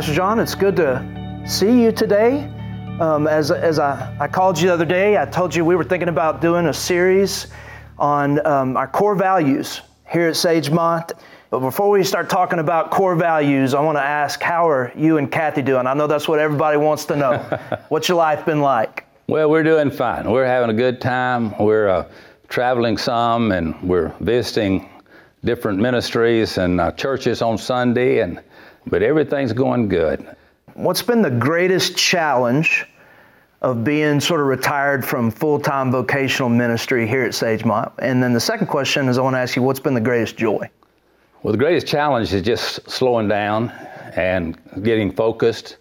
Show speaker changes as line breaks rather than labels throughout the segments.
Pastor John, it's good to see you today. Um, as as I, I called you the other day, I told you we were thinking about doing a series on um, our core values here at Sagemont. But before we start talking about core values, I want to ask, how are you and Kathy doing? I know that's what everybody wants to know. What's your life been like?
Well, we're doing fine. We're having a good time. We're uh, traveling some, and we're visiting different ministries and uh, churches on Sunday, and but everything's going good.
What's been the greatest challenge of being sort of retired from full-time vocational ministry here at Sagemont? And then the second question is I want to ask you what's been the greatest joy?
Well, the greatest challenge is just slowing down and getting focused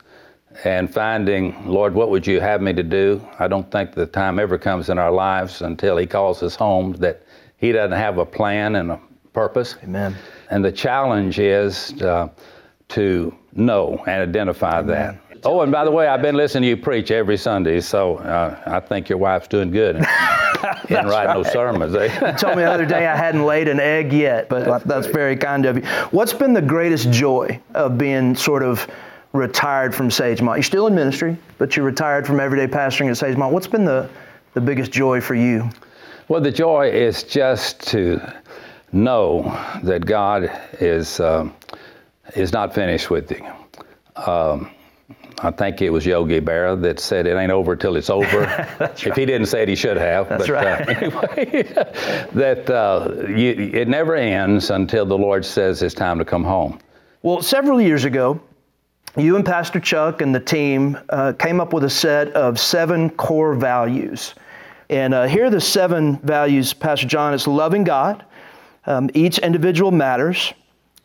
and finding, Lord, what would you have me to do? I don't think the time ever comes in our lives until He calls us home that He doesn't have a plan and a purpose.
Amen.
And the challenge is uh, to know and identify Amen. that. Oh, and by the way, I've been listening to you preach every Sunday, so uh, I think your wife's doing good in, in writing right. those sermons.
Eh? you told me the other day I hadn't laid an egg yet, but that's, that's very kind of you. What's been the greatest joy of being sort of retired from Sagemont? You're still in ministry, but you're retired from everyday pastoring at Sagemont. What's been the, the biggest joy for you?
Well, the joy is just to know that God is. Um, is not finished with you. Um, I think it was Yogi Berra that said it ain't over till it's over. if right. he didn't say it, he should have.
That's but, uh, right.
Uh, anyway, that uh, you, it never ends until the Lord says it's time to come home.
Well, several years ago, you and Pastor Chuck and the team uh, came up with a set of seven core values. And uh, here are the seven values, Pastor John. It's loving God. Um, each individual matters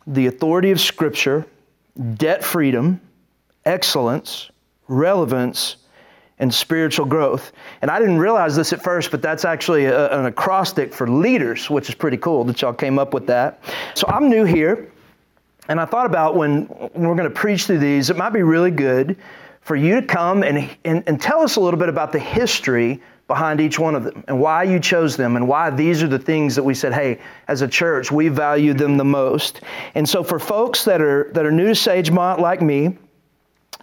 the authority of Scripture, debt freedom, excellence, relevance, and spiritual growth. And I didn't realize this at first, but that's actually a, an acrostic for leaders, which is pretty cool that y'all came up with that. So I'm new here, and I thought about when, we're going to preach through these, it might be really good for you to come and, and, and tell us a little bit about the history behind each one of them and why you chose them and why these are the things that we said hey as a church we value them the most. And so for folks that are that are new to sagemont like me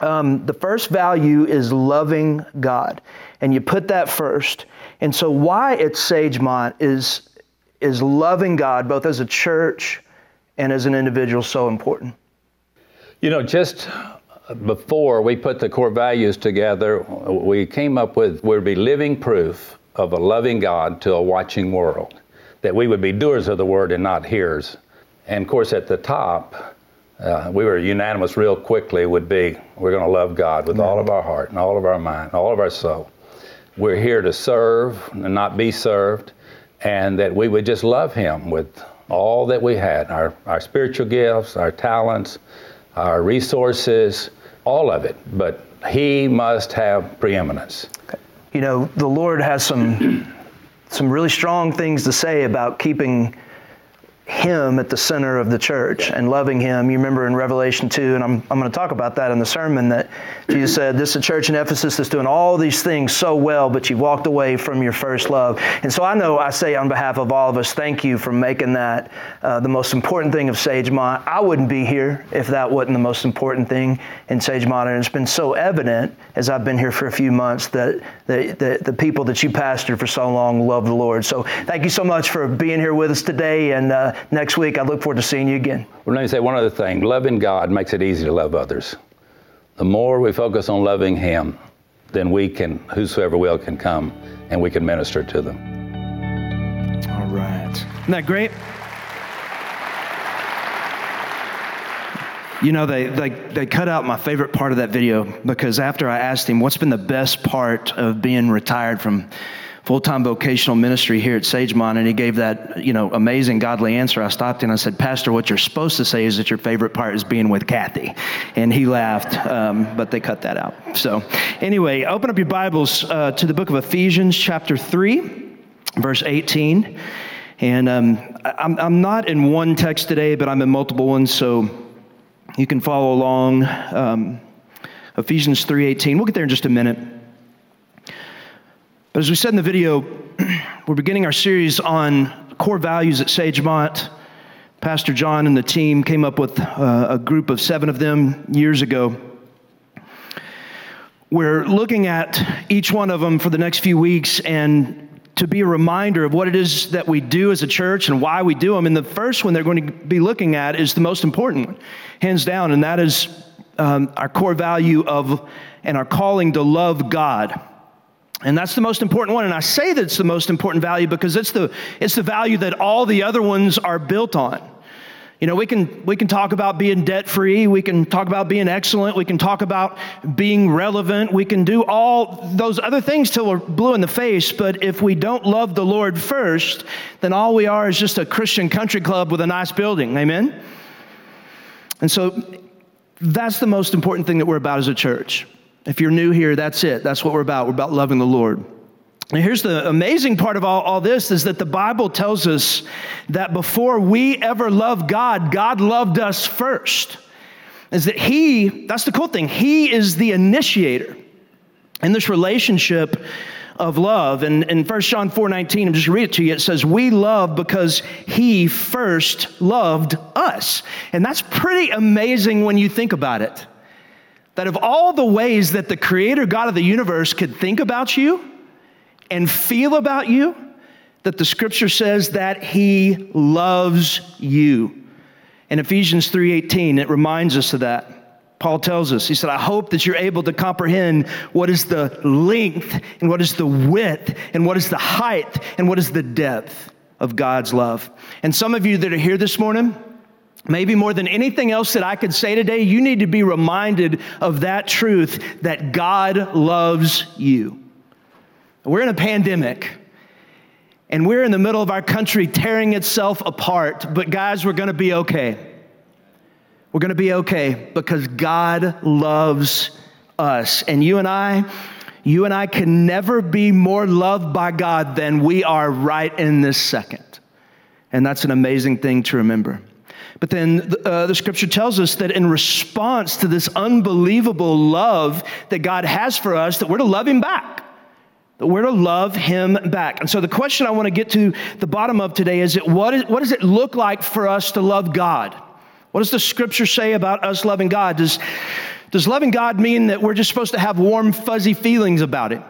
um, the first value is loving god and you put that first. And so why at sagemont is is loving god both as a church and as an individual so important?
You know just before we put the core values together, we came up with we would be living proof of a loving God to a watching world. That we would be doers of the word and not hearers. And of course, at the top, uh, we were unanimous real quickly would be we're going to love God with all of our heart and all of our mind, and all of our soul. We're here to serve and not be served, and that we would just love Him with all that we had our, our spiritual gifts, our talents, our resources, all of it, but he must have preeminence.
You know, the Lord has some some really strong things to say about keeping him at the center of the church and loving Him. You remember in Revelation 2, and I'm, I'm going to talk about that in the sermon, that Jesus said, This is a church in Ephesus that's doing all these things so well, but you walked away from your first love. And so I know I say on behalf of all of us, thank you for making that uh, the most important thing of Sagemont. I wouldn't be here if that wasn't the most important thing in Sagemont. And it's been so evident as I've been here for a few months that the, the, the people that you pastored for so long love the Lord. So thank you so much for being here with us today. And uh, next week, I look forward to seeing you again.
Well, let me say one other thing loving God makes it easy to love others. The more we focus on loving Him, then we can, whosoever will, can come and we can minister to them.
All right. Isn't that great? You know, they, they, they cut out my favorite part of that video because after I asked him, what's been the best part of being retired from full-time vocational ministry here at Sagemont, and he gave that, you know, amazing godly answer. I stopped and I said, Pastor, what you're supposed to say is that your favorite part is being with Kathy. And he laughed, um, but they cut that out. So anyway, open up your Bibles uh, to the book of Ephesians chapter 3, verse 18. And um, I'm, I'm not in one text today, but I'm in multiple ones, so you can follow along. Um, Ephesians 3.18. We'll get there in just a minute. But as we said in the video, we're beginning our series on core values at Sagemont. Pastor John and the team came up with uh, a group of seven of them years ago. We're looking at each one of them for the next few weeks and to be a reminder of what it is that we do as a church and why we do them. And the first one they're going to be looking at is the most important one, hands down, and that is um, our core value of and our calling to love God. And that's the most important one. And I say that it's the most important value because it's the, it's the value that all the other ones are built on. You know, we can, we can talk about being debt free. We can talk about being excellent. We can talk about being relevant. We can do all those other things till we're blue in the face. But if we don't love the Lord first, then all we are is just a Christian country club with a nice building. Amen? And so that's the most important thing that we're about as a church. If you're new here, that's it. That's what we're about. We're about loving the Lord. And here's the amazing part of all, all this is that the Bible tells us that before we ever loved God, God loved us first. Is that He, that's the cool thing, He is the initiator in this relationship of love. And in 1 John 4 19, I'm just read it to you. It says, We love because he first loved us. And that's pretty amazing when you think about it. That of all the ways that the creator God of the universe could think about you and feel about you, that the scripture says that he loves you. In Ephesians 3:18, it reminds us of that. Paul tells us, he said, I hope that you're able to comprehend what is the length and what is the width and what is the height and what is the depth of God's love. And some of you that are here this morning, maybe more than anything else that I could say today, you need to be reminded of that truth that God loves you. We're in a pandemic. And we're in the middle of our country tearing itself apart, but guys, we're gonna be okay. We're to be okay because God loves us. And you and I, you and I can never be more loved by God than we are right in this second. And that's an amazing thing to remember. But then uh, the scripture tells us that in response to this unbelievable love that God has for us, that we're to love Him back. That we're to love Him back. And so the question I want to get to the bottom of today is, it, what, is, what does it look like for us to love God? What does the scripture say about us loving God? Does, does loving God mean that we're just supposed to have warm, fuzzy feelings about it?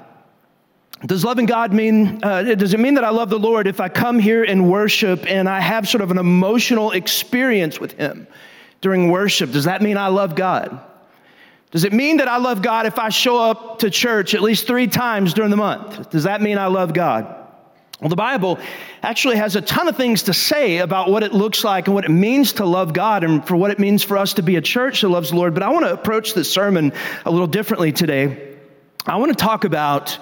Does loving God mean, uh, does it mean that I love the Lord if I come here and worship and I have sort of an emotional experience with Him during worship? Does that mean I love God? Does it mean that I love God if I show up to church at least three times during the month? Does that mean I love God? Well, the Bible actually has a ton of things to say about what it looks like and what it means to love God and for what it means for us to be a church that loves the Lord. But I want to approach this sermon a little differently today. I want to talk about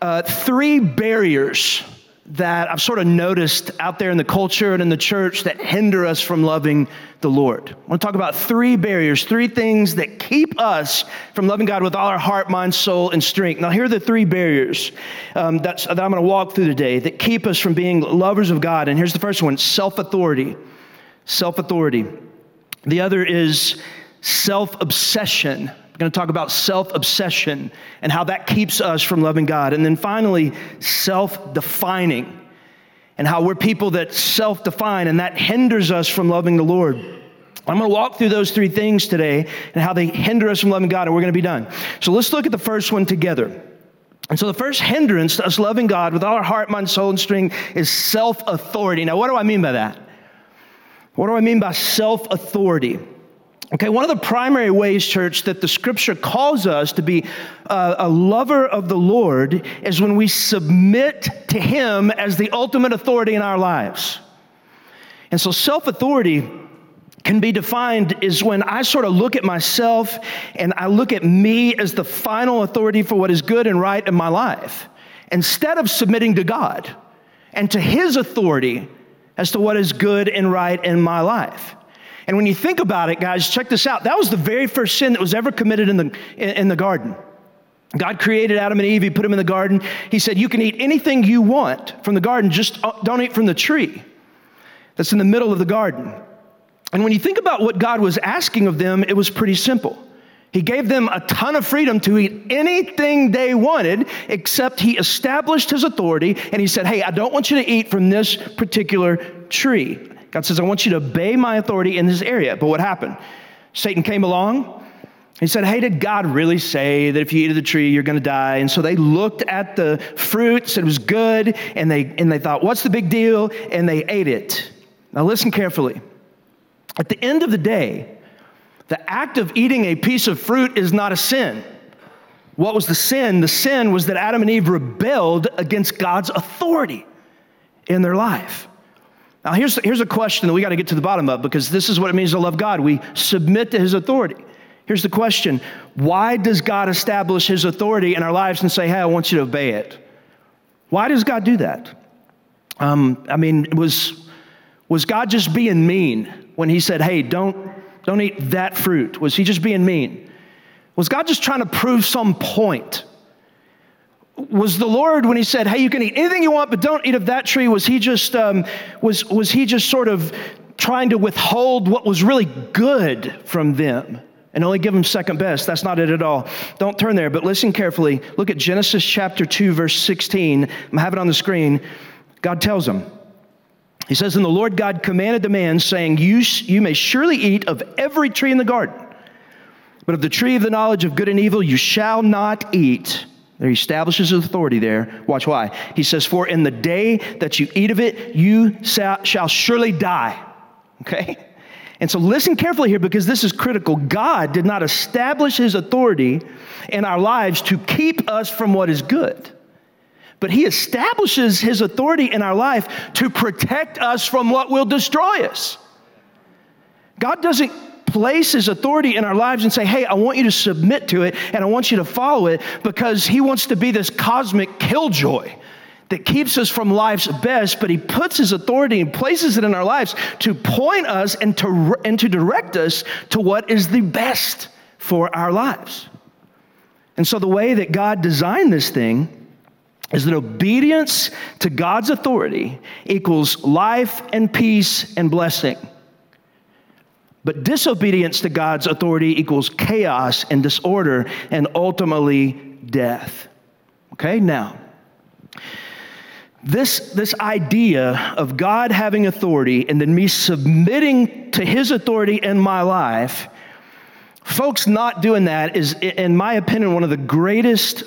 uh, three barriers that I've sort of noticed out there in the culture and in the church that hinder us from loving the Lord. I want to talk about three barriers, three things that keep us from loving God with all our heart, mind, soul, and strength. Now, here are the three barriers um, that I'm going to walk through today that keep us from being lovers of God. And here's the first one self authority. Self authority. The other is self obsession. I'm going to talk about self obsession and how that keeps us from loving God. And then finally, self defining and how we're people that self define and that hinders us from loving the Lord. I'm going to walk through those three things today and how they hinder us from loving God, and we're going to be done. So let's look at the first one together. And so the first hindrance to us loving God with all our heart, mind, soul, and strength is self authority. Now, what do I mean by that? What do I mean by self authority? Okay, one of the primary ways, church, that the scripture calls us to be uh, a lover of the Lord is when we submit to Him as the ultimate authority in our lives. And so self authority can be defined is when I sort of look at myself and I look at me as the final authority for what is good and right in my life, instead of submitting to God and to His authority as to what is good and right in my life. And when you think about it, guys, check this out. That was the very first sin that was ever committed in the, in the garden. God created Adam and Eve, He put them in the garden. He said, You can eat anything you want from the garden, just uh, don't eat from the tree that's in the middle of the garden. And when you think about what God was asking of them, it was pretty simple. He gave them a ton of freedom to eat anything they wanted, except He established His authority and He said, Hey, I don't want you to eat from this particular tree. God says, I want you to obey my authority in this area. But what happened? Satan came along. He said, Hey, did God really say that if you eat of the tree, you're going to die? And so they looked at the fruit, said it was good, and they, and they thought, What's the big deal? And they ate it. Now, listen carefully. At the end of the day, the act of eating a piece of fruit is not a sin. What was the sin? The sin was that Adam and Eve rebelled against God's authority in their life. Now, here's, here's a question that we got to get to the bottom of because this is what it means to love God. We submit to his authority. Here's the question Why does God establish his authority in our lives and say, hey, I want you to obey it? Why does God do that? Um, I mean, was, was God just being mean when he said, hey, don't, don't eat that fruit? Was he just being mean? Was God just trying to prove some point? Was the Lord when He said, "Hey, you can eat anything you want, but don't eat of that tree"? Was He just um, was was He just sort of trying to withhold what was really good from them and only give them second best? That's not it at all. Don't turn there, but listen carefully. Look at Genesis chapter two, verse sixteen. I have it on the screen. God tells them. He says, And the Lord God commanded the man, saying, You, you may surely eat of every tree in the garden. But of the tree of the knowledge of good and evil you shall not eat. He establishes his authority there. Watch why. He says, For in the day that you eat of it, you shall surely die. Okay? And so listen carefully here because this is critical. God did not establish his authority in our lives to keep us from what is good, but he establishes his authority in our life to protect us from what will destroy us. God doesn't place his authority in our lives and say, hey, I want you to submit to it and I want you to follow it because he wants to be this cosmic killjoy that keeps us from life's best, but he puts his authority and places it in our lives to point us and to, and to direct us to what is the best for our lives. And so, the way that God designed this thing is that obedience to God's authority equals life and peace and blessing. But disobedience to God's authority equals chaos and disorder and ultimately death. Okay, now, this, this idea of God having authority and then me submitting to his authority in my life, folks not doing that is, in my opinion, one of the greatest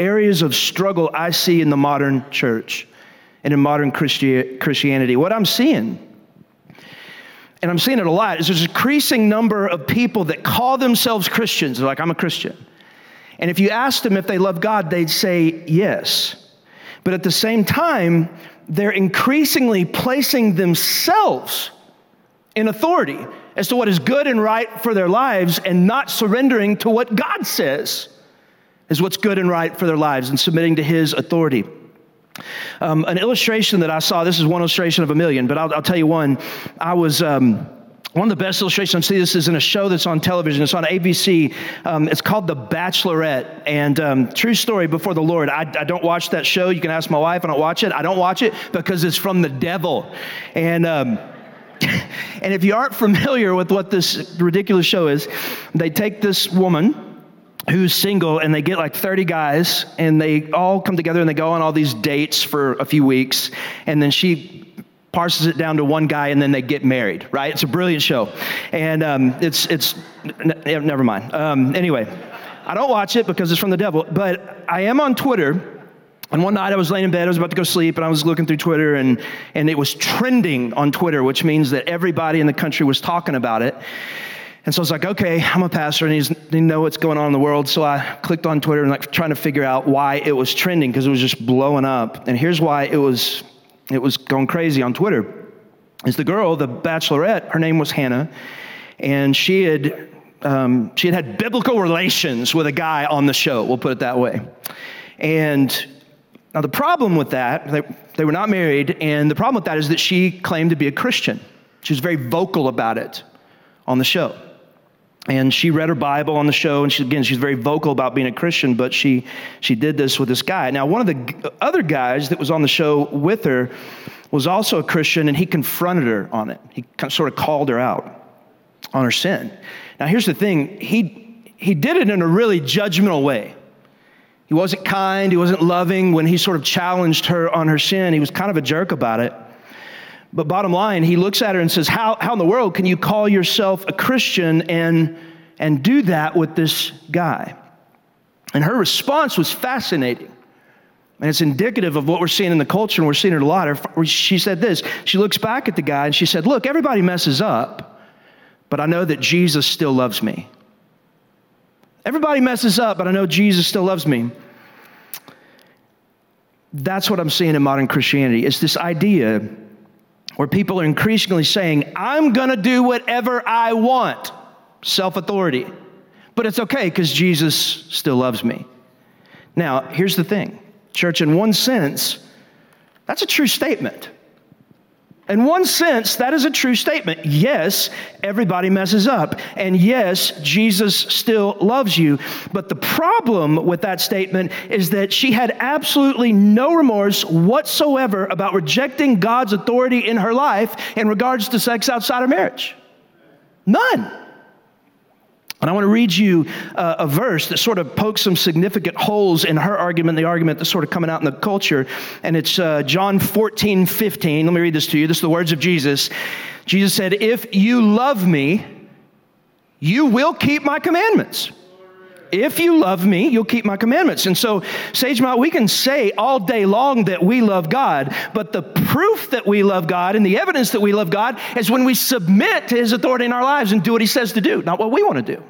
areas of struggle I see in the modern church and in modern Christi- Christianity. What I'm seeing and I'm seeing it a lot, is there's an increasing number of people that call themselves Christians. They're like, I'm a Christian. And if you ask them if they love God, they'd say yes. But at the same time, they're increasingly placing themselves in authority as to what is good and right for their lives and not surrendering to what God says is what's good and right for their lives and submitting to His authority. Um, an illustration that I saw, this is one illustration of a million, but I'll, I'll tell you one. I was. Um, one of the best illustrations I see this is in a show that's on television. It's on ABC. Um, it's called The Bachelorette. And um, true story before the Lord, I, I, don't watch that show. You can ask my wife. I don't watch it. I don't watch it because it's from the devil. And um, and if you aren't familiar with what this ridiculous show is, they take this woman who's single and they get like 30 guys and they all come together and they go on all these dates for a few weeks and then she parses it down to one guy and then they get married right? It's a brilliant show. And um, it's it's n- never mind. Um, anyway i don't watch it because it's from the devil but i am on twitter and one night I was laying in bed, I was about to go sleep, and I was looking through Twitter, and, and it was trending on Twitter, which means that everybody in the country was talking about it. And so I was like, okay, I'm a pastor and need to know what's going on in the world. So I clicked on Twitter and like trying to figure out why it was trending because it was just blowing up. And here's why it was it was going crazy on Twitter. Is the girl, the bachelorette, her name was Hannah, and she had um, she had had biblical relations with a guy on the show. We'll put it that way. And now the problem with that, they, they were not married, and the problem with that is that she claimed to be a Christian. She was very vocal about it on the show and she read her bible on the show and she again she's very vocal about being a christian but she she did this with this guy. Now one of the other guys that was on the show with her was also a christian and he confronted her on it. He sort of called her out on her sin. Now here's the thing. He he did it in a really judgmental way. He wasn't kind. He wasn't loving. When he sort of challenged her on her sin he was kind of a jerk about it But bottom line, he looks at her and says, How, how in the world can you call yourself a Christian and, and do that with this guy? And her response was fascinating. And it's indicative of what we're seeing in the culture, and we're seeing it a lot. She said this She looks back at the guy and she said, Look, everybody messes up, but I know that Jesus still loves me. Everybody messes up, but I know Jesus still loves me. That's what I'm seeing in modern Christianity. It's this idea where people are increasingly saying, I'm going to do whatever I want, self authority. But it's okay because Jesus still loves me. Now, here's the thing church, in one sense, that's a true statement. In one sense, that is a true statement. Yes, everybody messes up. And yes, Jesus still loves you. But the problem with that statement is that she had absolutely no remorse whatsoever about rejecting God's authority in her life in regards to sex outside of marriage. None. And I want to read you uh, a verse that sort of pokes some significant holes in her argument, the argument that's sort of coming out in the culture. And it's uh, John 14, 15. Let me read this to you. This is the words of Jesus. Jesus said, If you love me, you will keep my commandments. If you love me, you'll keep my commandments. And so, Sagemont, we can say all day long that we love God, but the proof that we love God and the evidence that we love God is when we submit to his authority in our lives and do what he says to do, not what we want to do.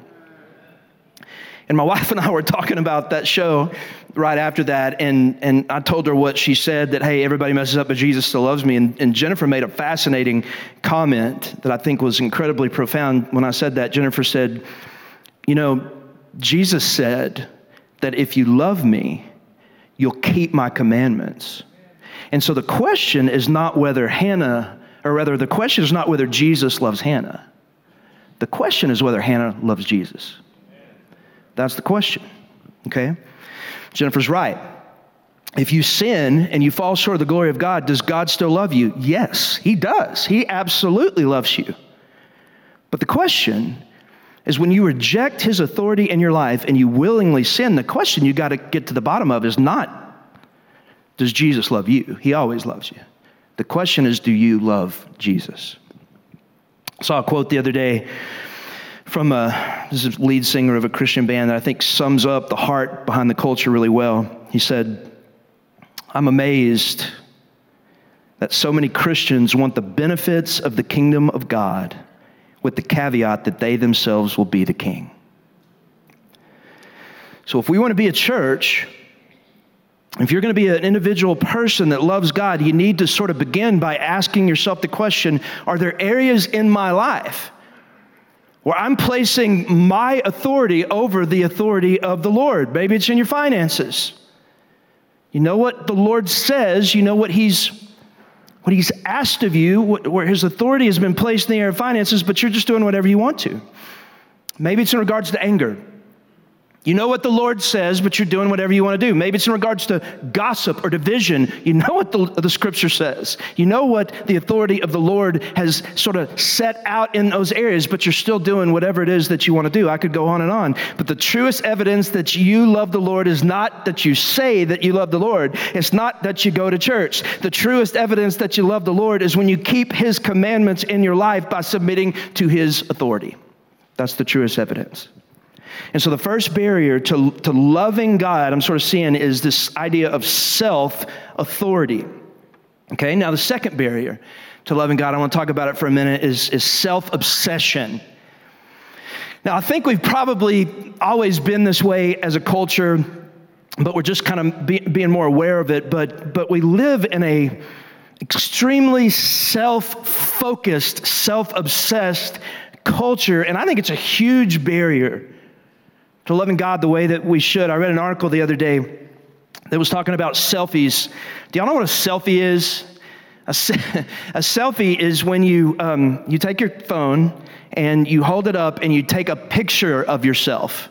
And my wife and I were talking about that show right after that, and, and I told her what she said that, hey, everybody messes up, but Jesus still loves me. And, and Jennifer made a fascinating comment that I think was incredibly profound. When I said that, Jennifer said, You know, Jesus said that if you love me, you'll keep my commandments. And so the question is not whether Hannah, or rather, the question is not whether Jesus loves Hannah. The question is whether Hannah loves Jesus. That's the question. Okay? Jennifer's right. If you sin and you fall short of the glory of God, does God still love you? Yes, He does. He absolutely loves you. But the question is when you reject His authority in your life and you willingly sin, the question you got to get to the bottom of is not, does Jesus love you? He always loves you. The question is, do you love Jesus? I saw a quote the other day from a, is lead singer of a Christian band that I think sums up the heart behind the culture really well. He said, I'm amazed that so many Christians want the benefits of the kingdom of God with the caveat that they themselves will be the king. So if we want to be a church, if you're going to be an individual person that loves God, you need to sort of begin by asking yourself the question Are there areas in my life where I'm placing my authority over the authority of the Lord. Maybe it's in your finances. You know what the Lord says, you know what He's what He's asked of you, where His authority has been placed in the area of finances, but you're just doing whatever you want to. Maybe it's in regards to anger. You know what the Lord says, but you're doing whatever you want to do. Maybe it's in regards to gossip or division. You know what the, the scripture says. You know what the authority of the Lord has sort of set out in those areas, but you're still doing whatever it is that you want to do. I could go on and on. But the truest evidence that you love the Lord is not that you say that you love the Lord, it's not that you go to church. The truest evidence that you love the Lord is when you keep his commandments in your life by submitting to his authority. That's the truest evidence. And so the first barrier to, to loving God, I'm sort of seeing, is this idea of self authority. Okay, now the second barrier to loving God, I want to talk about it for a minute, is, is self obsession. Now, I think we've probably always been this way as a culture, but we're just kind of be, being more aware of it. But, but we live in a extremely self-focused, self-obsessed culture, and I think it's a huge barrier to loving God the way that we should. I read an article the other day that was talking about selfies. Do y'all know what a selfie is? A, se- a selfie is when you, um, you take your phone and you hold it up and you take a picture of yourself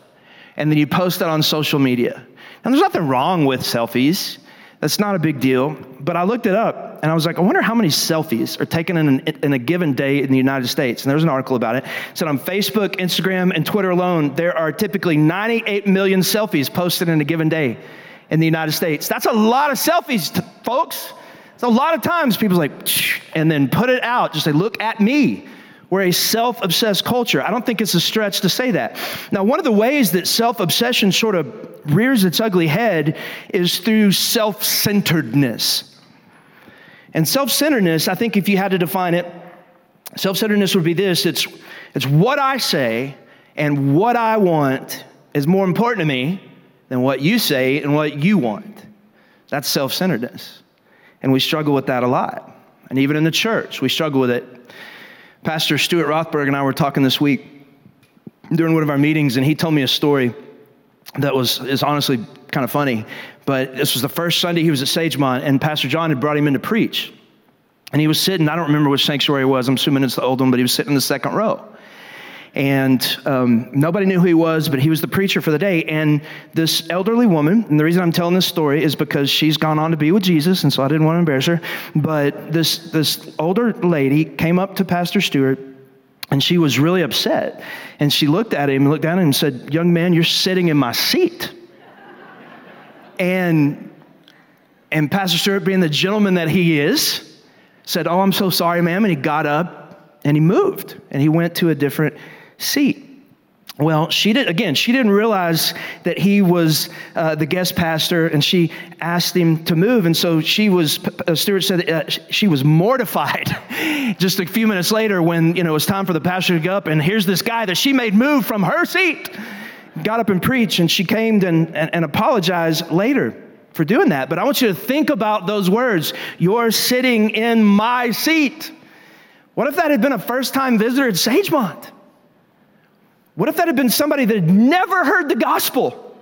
and then you post it on social media. And there's nothing wrong with selfies. That's not a big deal. But I looked it up and I was like, I wonder how many selfies are taken in, an, in a given day in the United States. And there's an article about it. it. Said on Facebook, Instagram, and Twitter alone, there are typically 98 million selfies posted in a given day in the United States. That's a lot of selfies, folks. It's a lot of times people's like, and then put it out, just say, look at me. We're a self obsessed culture. I don't think it's a stretch to say that. Now, one of the ways that self obsession sort of rears its ugly head is through self centeredness. And self centeredness, I think if you had to define it, self centeredness would be this it's, it's what I say and what I want is more important to me than what you say and what you want. That's self centeredness. And we struggle with that a lot. And even in the church, we struggle with it. Pastor Stuart Rothberg and I were talking this week during one of our meetings, and he told me a story that was is honestly kind of funny. But this was the first Sunday he was at Sagemont, and Pastor John had brought him in to preach. And he was sitting, I don't remember which sanctuary it was, I'm assuming it's the old one, but he was sitting in the second row and um, nobody knew who he was, but he was the preacher for the day. And this elderly woman, and the reason I'm telling this story is because she's gone on to be with Jesus, and so I didn't want to embarrass her. But this this older lady came up to Pastor Stewart. And she was really upset. And she looked at him, looked down at him, and said, Young man, you're sitting in my seat. and, and Pastor Stewart, being the gentleman that he is, said, Oh, I'm so sorry, ma'am. And he got up and he moved and he went to a different seat. Well, she did again. She didn't realize that he was uh, the guest pastor, and she asked him to move. And so she was. Uh, said uh, she was mortified. Just a few minutes later, when you know it was time for the pastor to go up, and here's this guy that she made move from her seat, got up and preached, and she came and, and, and apologized later for doing that. But I want you to think about those words. You're sitting in my seat. What if that had been a first-time visitor at Sagemont? What if that had been somebody that had never heard the gospel?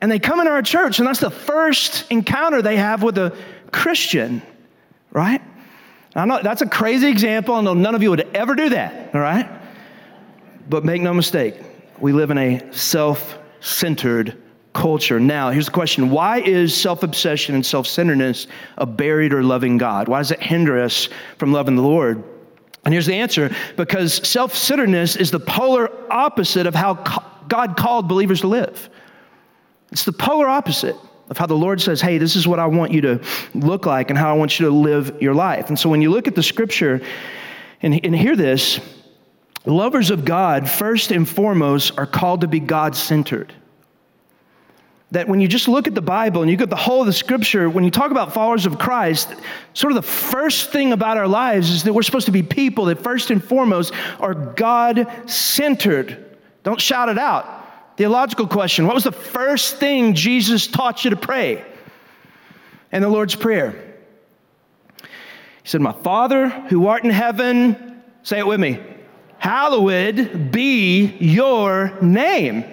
And they come into our church, and that's the first encounter they have with a Christian, right? I know that's a crazy example. I know none of you would ever do that, all right? But make no mistake, we live in a self centered culture. Now, here's the question Why is self obsession and self centeredness a buried or loving God? Why does it hinder us from loving the Lord? And here's the answer because self centeredness is the polar opposite of how God called believers to live. It's the polar opposite of how the Lord says, hey, this is what I want you to look like and how I want you to live your life. And so when you look at the scripture and, and hear this, lovers of God, first and foremost, are called to be God centered that when you just look at the Bible and you get the whole of the scripture, when you talk about followers of Christ, sort of the first thing about our lives is that we're supposed to be people that first and foremost are God centered. Don't shout it out. Theological question What was the first thing Jesus taught you to pray? And the Lord's Prayer. He said, My Father who art in heaven, say it with me, hallowed be your name.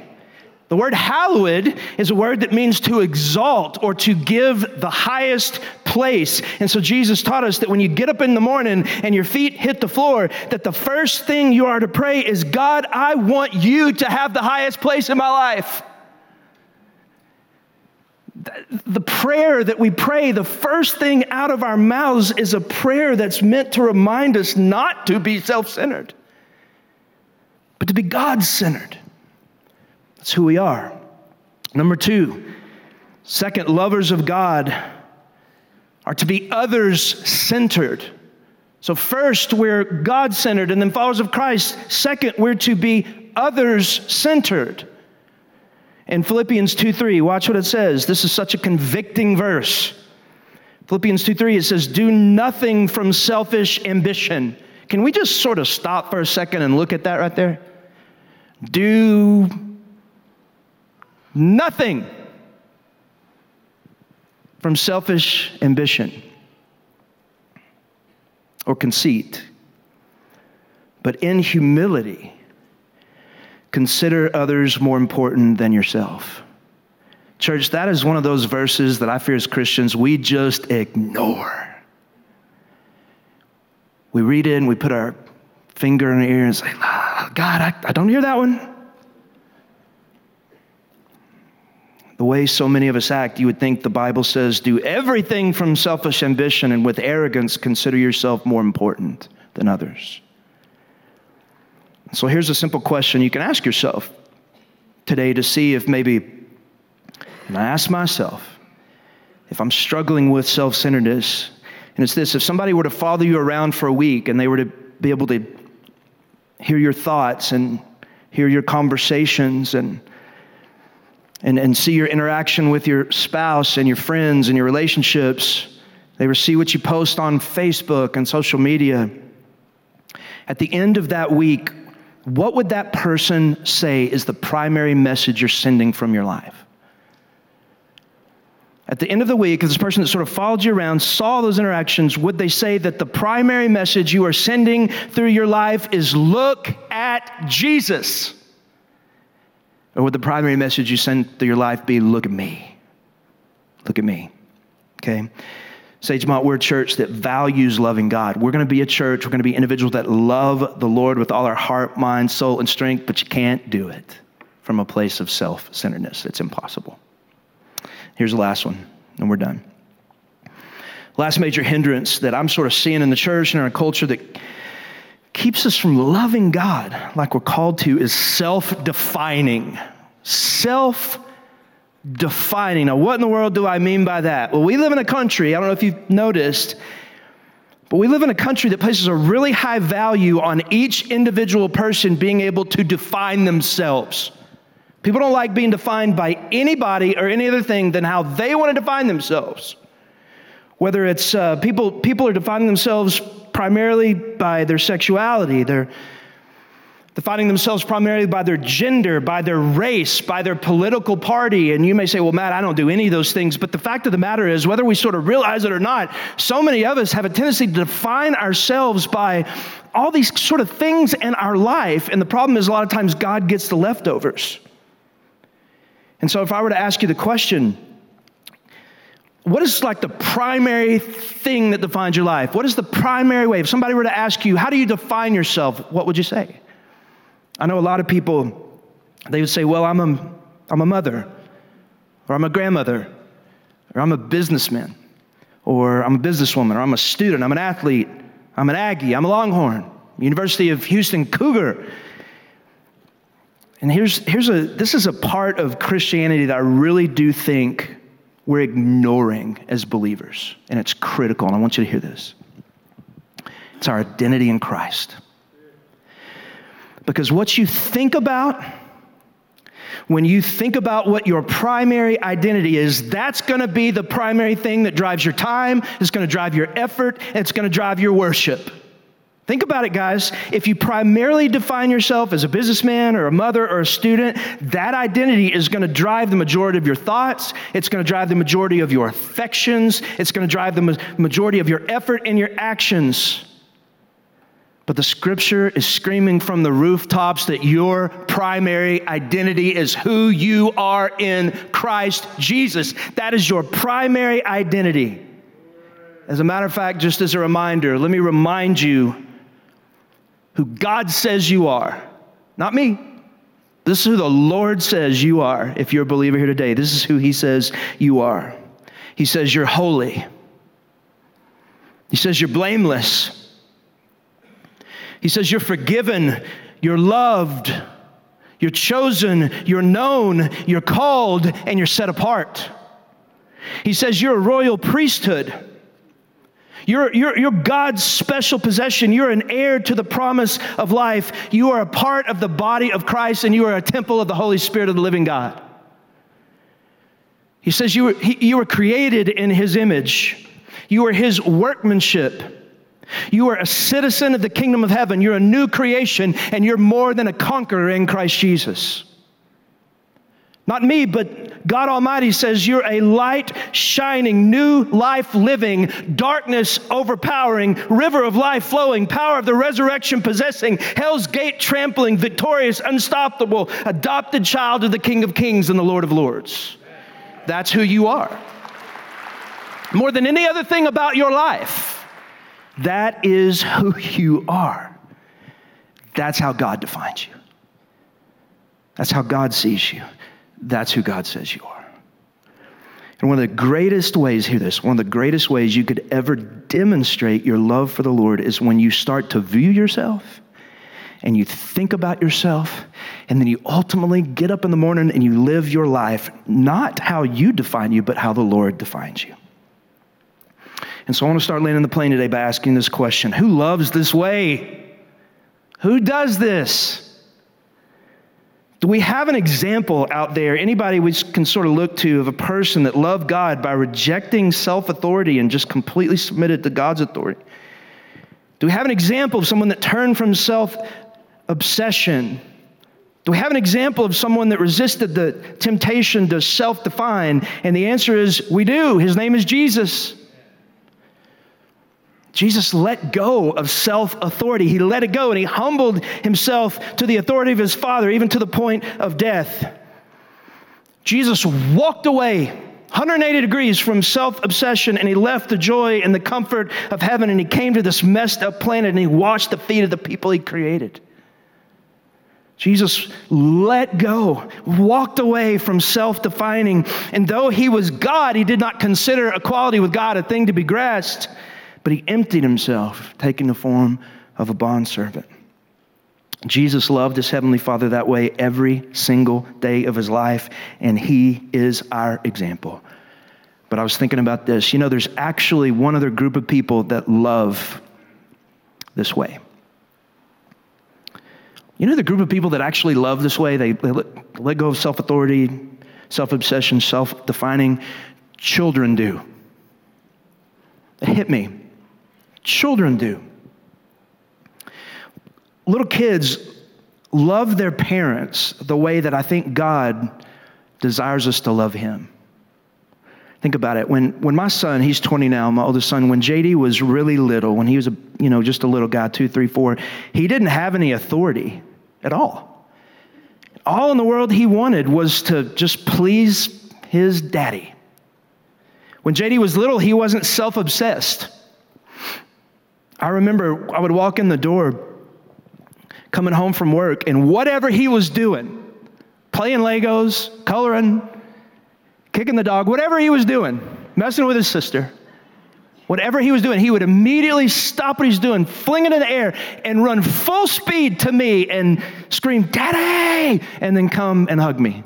The word hallowed is a word that means to exalt or to give the highest place. And so Jesus taught us that when you get up in the morning and your feet hit the floor, that the first thing you are to pray is, God, I want you to have the highest place in my life. The prayer that we pray, the first thing out of our mouths is a prayer that's meant to remind us not to be self centered, but to be God centered. That's who we are. Number two, second, lovers of God are to be others centered. So, first, we're God centered, and then followers of Christ. Second, we're to be others centered. In Philippians 2 3, watch what it says. This is such a convicting verse. Philippians 2 3, it says, Do nothing from selfish ambition. Can we just sort of stop for a second and look at that right there? Do Nothing from selfish ambition or conceit, but in humility, consider others more important than yourself. Church, that is one of those verses that I fear as Christians we just ignore. We read it and we put our finger in our ear and say, God, I, I don't hear that one. The way so many of us act, you would think the Bible says, do everything from selfish ambition and with arrogance consider yourself more important than others. So here's a simple question you can ask yourself today to see if maybe, and I ask myself, if I'm struggling with self centeredness, and it's this if somebody were to follow you around for a week and they were to be able to hear your thoughts and hear your conversations and and, and see your interaction with your spouse and your friends and your relationships. They see what you post on Facebook and social media. At the end of that week, what would that person say is the primary message you're sending from your life? At the end of the week, if this person that sort of followed you around saw those interactions, would they say that the primary message you are sending through your life is look at Jesus? Or would the primary message you send through your life be look at me? Look at me. Okay? Sagemont, we're a church that values loving God. We're going to be a church, we're going to be individuals that love the Lord with all our heart, mind, soul, and strength, but you can't do it from a place of self centeredness. It's impossible. Here's the last one, and we're done. Last major hindrance that I'm sort of seeing in the church and in our culture that keeps us from loving God like we're called to is self defining. Self defining. Now, what in the world do I mean by that? Well, we live in a country, I don't know if you've noticed, but we live in a country that places a really high value on each individual person being able to define themselves. People don't like being defined by anybody or any other thing than how they want to define themselves. Whether it's uh, people, people are defining themselves primarily by their sexuality, they're defining themselves primarily by their gender, by their race, by their political party. And you may say, well, Matt, I don't do any of those things. But the fact of the matter is, whether we sort of realize it or not, so many of us have a tendency to define ourselves by all these sort of things in our life. And the problem is, a lot of times, God gets the leftovers. And so, if I were to ask you the question, what is like the primary thing that defines your life? What is the primary way? If somebody were to ask you, how do you define yourself? What would you say? I know a lot of people, they would say, well, I'm a, I'm a mother, or I'm a grandmother, or I'm a businessman, or I'm a businesswoman, or I'm a student, I'm an athlete, I'm an Aggie, I'm a Longhorn, University of Houston Cougar. And here's, here's a, this is a part of Christianity that I really do think we're ignoring as believers. And it's critical, and I want you to hear this. It's our identity in Christ. Because what you think about, when you think about what your primary identity is, that's going to be the primary thing that drives your time, it's going to drive your effort, it's going to drive your worship. Think about it, guys. If you primarily define yourself as a businessman or a mother or a student, that identity is going to drive the majority of your thoughts. It's going to drive the majority of your affections. It's going to drive the majority of your effort and your actions. But the scripture is screaming from the rooftops that your primary identity is who you are in Christ Jesus. That is your primary identity. As a matter of fact, just as a reminder, let me remind you who God says you are, not me. This is who the Lord says you are if you're a believer here today. This is who He says you are. He says you're holy, He says you're blameless, He says you're forgiven, you're loved, you're chosen, you're known, you're called, and you're set apart. He says you're a royal priesthood. You're, you're, you're God's special possession. You're an heir to the promise of life. You are a part of the body of Christ, and you are a temple of the Holy Spirit of the living God. He says you were, he, you were created in His image, you are His workmanship. You are a citizen of the kingdom of heaven. You're a new creation, and you're more than a conqueror in Christ Jesus. Not me, but God Almighty says you're a light shining, new life living, darkness overpowering, river of life flowing, power of the resurrection possessing, hell's gate trampling, victorious, unstoppable, adopted child of the King of Kings and the Lord of Lords. That's who you are. More than any other thing about your life, that is who you are. That's how God defines you. That's how God sees you. That's who God says you are. And one of the greatest ways, hear this, one of the greatest ways you could ever demonstrate your love for the Lord is when you start to view yourself and you think about yourself, and then you ultimately get up in the morning and you live your life not how you define you, but how the Lord defines you. And so I want to start landing the plane today by asking this question Who loves this way? Who does this? Do we have an example out there, anybody we can sort of look to, of a person that loved God by rejecting self authority and just completely submitted to God's authority? Do we have an example of someone that turned from self obsession? Do we have an example of someone that resisted the temptation to self define? And the answer is we do. His name is Jesus. Jesus let go of self authority. He let it go and he humbled himself to the authority of his Father, even to the point of death. Jesus walked away 180 degrees from self obsession and he left the joy and the comfort of heaven and he came to this messed up planet and he washed the feet of the people he created. Jesus let go, walked away from self defining, and though he was God, he did not consider equality with God a thing to be grasped but he emptied himself, taking the form of a bondservant. Jesus loved his heavenly Father that way every single day of his life, and he is our example. But I was thinking about this. You know, there's actually one other group of people that love this way. You know, the group of people that actually love this way, they, they let, let go of self authority, self obsession, self defining. Children do. It hit me. Children do. Little kids love their parents the way that I think God desires us to love Him. Think about it. When, when my son, he's 20 now, my oldest son, when JD was really little, when he was a, you know, just a little guy, two, three, four, he didn't have any authority at all. All in the world he wanted was to just please his daddy. When JD was little, he wasn't self obsessed. I remember I would walk in the door coming home from work, and whatever he was doing, playing Legos, coloring, kicking the dog, whatever he was doing, messing with his sister, whatever he was doing, he would immediately stop what he's doing, fling it in the air, and run full speed to me and scream, Daddy! And then come and hug me.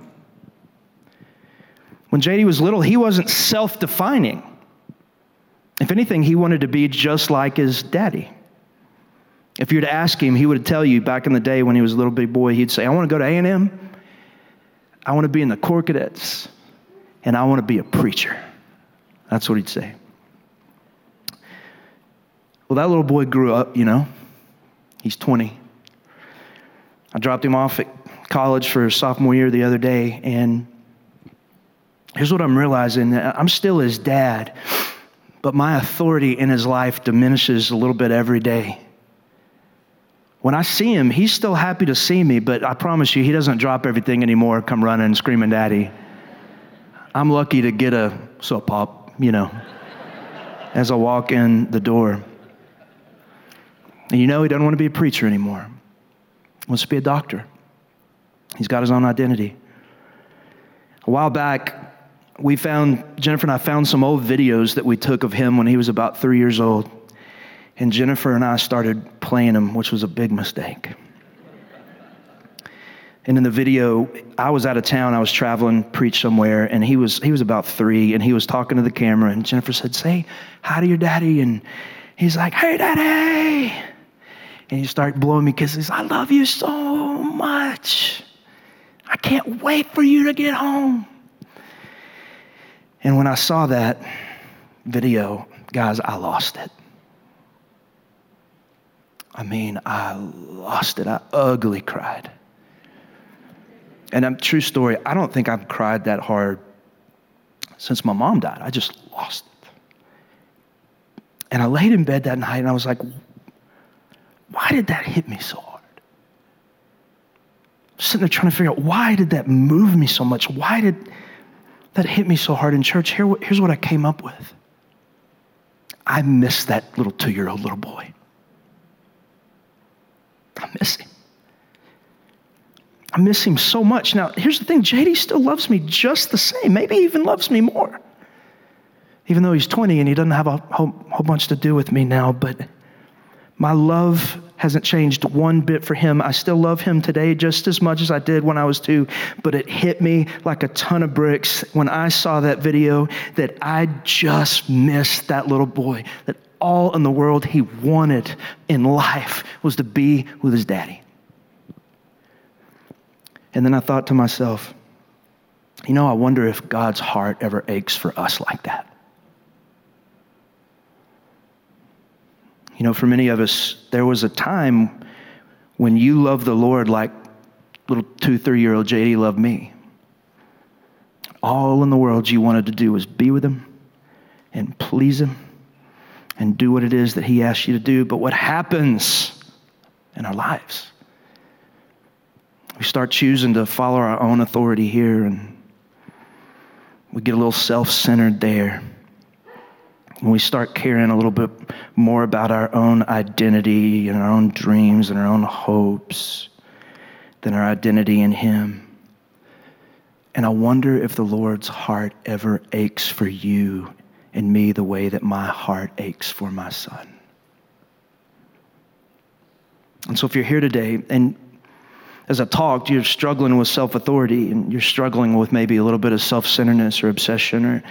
When JD was little, he wasn't self defining. If anything, he wanted to be just like his daddy. If you were to ask him, he would tell you back in the day when he was a little big boy, he'd say, I want to go to A&M. I want to be in the Corps Cadets. And I want to be a preacher. That's what he'd say. Well, that little boy grew up, you know. He's 20. I dropped him off at college for his sophomore year the other day, and here's what I'm realizing I'm still his dad but my authority in his life diminishes a little bit every day. When I see him, he's still happy to see me, but I promise you, he doesn't drop everything anymore, come running screaming, Daddy. I'm lucky to get a so pop, you know, as I walk in the door. And you know, he doesn't want to be a preacher anymore, he wants to be a doctor. He's got his own identity. A while back, we found, Jennifer and I found some old videos that we took of him when he was about three years old. And Jennifer and I started playing him, which was a big mistake. And in the video, I was out of town. I was traveling, preach somewhere, and he was he was about three, and he was talking to the camera. And Jennifer said, "Say hi to your daddy." And he's like, "Hey, daddy!" And he started blowing me kisses. I love you so much. I can't wait for you to get home. And when I saw that video, guys, I lost it. I mean, I lost it. I ugly cried. And I'm true story, I don't think I've cried that hard since my mom died. I just lost it. And I laid in bed that night and I was like, why did that hit me so hard? sitting there trying to figure out why did that move me so much? Why did that hit me so hard in church, here, here's what I came up with. I miss that little two year old little boy. I miss him. I miss him so much. Now, here's the thing JD still loves me just the same, maybe even loves me more. Even though he's 20 and he doesn't have a whole, whole bunch to do with me now, but my love hasn't changed one bit for him. I still love him today just as much as I did when I was two, but it hit me like a ton of bricks when I saw that video that I just missed that little boy, that all in the world he wanted in life was to be with his daddy. And then I thought to myself, you know, I wonder if God's heart ever aches for us like that. You know, for many of us, there was a time when you loved the Lord like little two, three year old JD loved me. All in the world you wanted to do was be with Him and please Him and do what it is that He asked you to do. But what happens in our lives? We start choosing to follow our own authority here and we get a little self centered there when we start caring a little bit more about our own identity and our own dreams and our own hopes than our identity in Him. And I wonder if the Lord's heart ever aches for you and me the way that my heart aches for my son. And so, if you're here today and as I talked, you're struggling with self authority and you're struggling with maybe a little bit of self centeredness or obsession or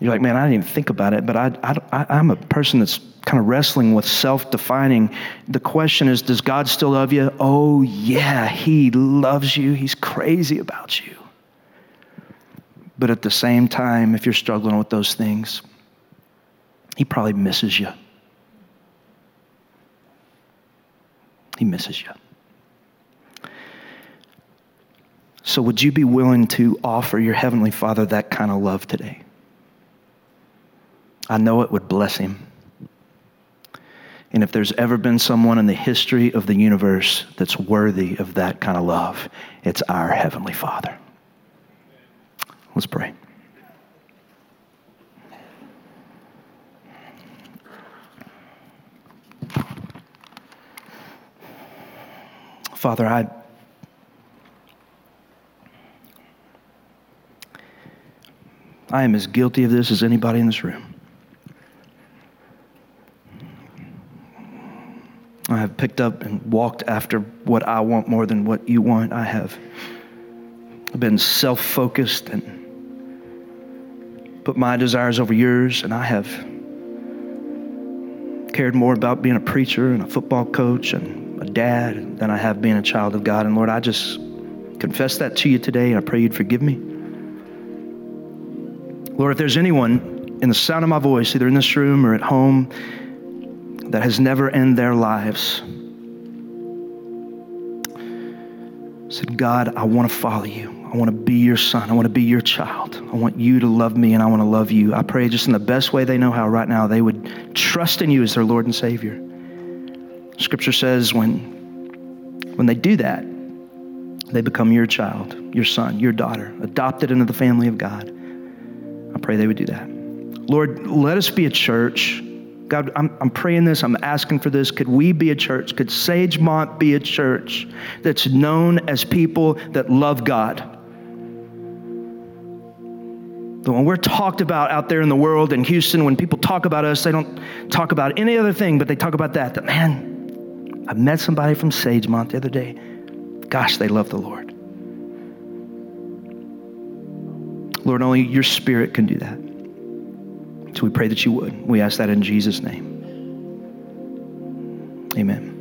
you're like, man, I didn't even think about it, but I, I, I'm a person that's kind of wrestling with self defining. The question is, does God still love you? Oh, yeah, He loves you. He's crazy about you. But at the same time, if you're struggling with those things, He probably misses you. He misses you. So, would you be willing to offer your Heavenly Father that kind of love today? I know it would bless him. And if there's ever been someone in the history of the universe that's worthy of that kind of love, it's our Heavenly Father. Let's pray. Father, I I am as guilty of this as anybody in this room. I have picked up and walked after what I want more than what you want. I have been self focused and put my desires over yours, and I have cared more about being a preacher and a football coach and a dad than I have being a child of God. And Lord, I just confess that to you today, and I pray you'd forgive me. Lord, if there's anyone in the sound of my voice, either in this room or at home, that has never in their lives said, God, I want to follow you. I want to be your son. I want to be your child. I want you to love me and I want to love you. I pray just in the best way they know how right now, they would trust in you as their Lord and Savior. Scripture says when, when they do that, they become your child, your son, your daughter, adopted into the family of God. I pray they would do that. Lord, let us be a church God, I'm, I'm praying this, I'm asking for this. Could we be a church? Could Sagemont be a church that's known as people that love God? But when we're talked about out there in the world in Houston, when people talk about us, they don't talk about any other thing, but they talk about that. That, man, I met somebody from Sagemont the other day. Gosh, they love the Lord. Lord, only your spirit can do that. So we pray that you would. We ask that in Jesus' name. Amen.